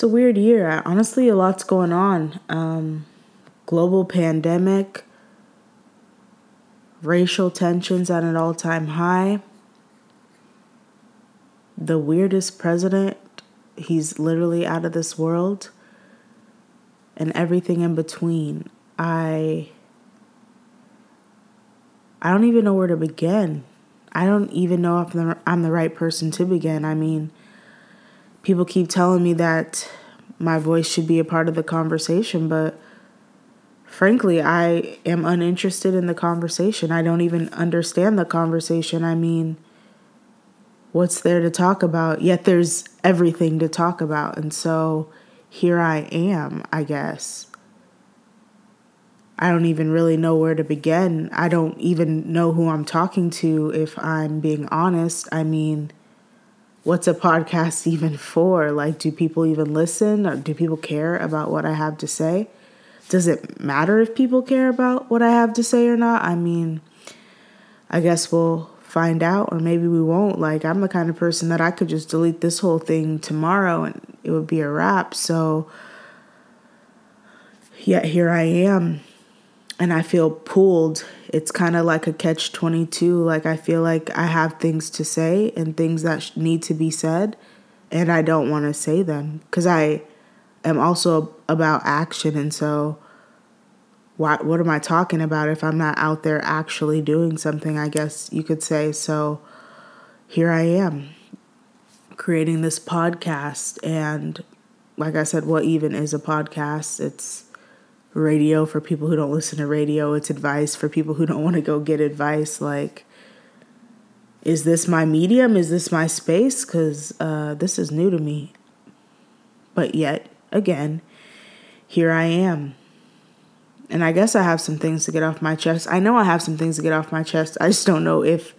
it's a weird year. Honestly, a lot's going on. Um, global pandemic, racial tensions at an all time high, the weirdest president. He's literally out of this world, and everything in between. I. I don't even know where to begin. I don't even know if I'm the right person to begin. I mean, people keep telling me that my voice should be a part of the conversation, but frankly, I am uninterested in the conversation. I don't even understand the conversation. I mean, what's there to talk about? Yet there's everything to talk about. And so here I am, I guess. I don't even really know where to begin. I don't even know who I'm talking to, if I'm being honest. I mean, what's a podcast even for? Like, do people even listen? Or do people care about what I have to say? Does it matter if people care about what I have to say or not? I mean, I guess we'll find out, or maybe we won't. Like, I'm the kind of person that I could just delete this whole thing tomorrow and it would be a wrap. So, yet here I am and I feel pulled. It's kind of like a catch 22. Like, I feel like I have things to say and things that need to be said, and I don't want to say them because I am also about action. And so, what, what am I talking about if I'm not out there actually doing something? I guess you could say. So, here I am creating this podcast. And, like I said, what even is a podcast? It's radio for people who don't listen to radio. It's advice for people who don't want to go get advice. Like, is this my medium? Is this my space? Because uh, this is new to me. But yet, again, here I am. And I guess I have some things to get off my chest. I know I have some things to get off my chest. I just don't know if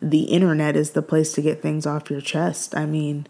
the internet is the place to get things off your chest. I mean,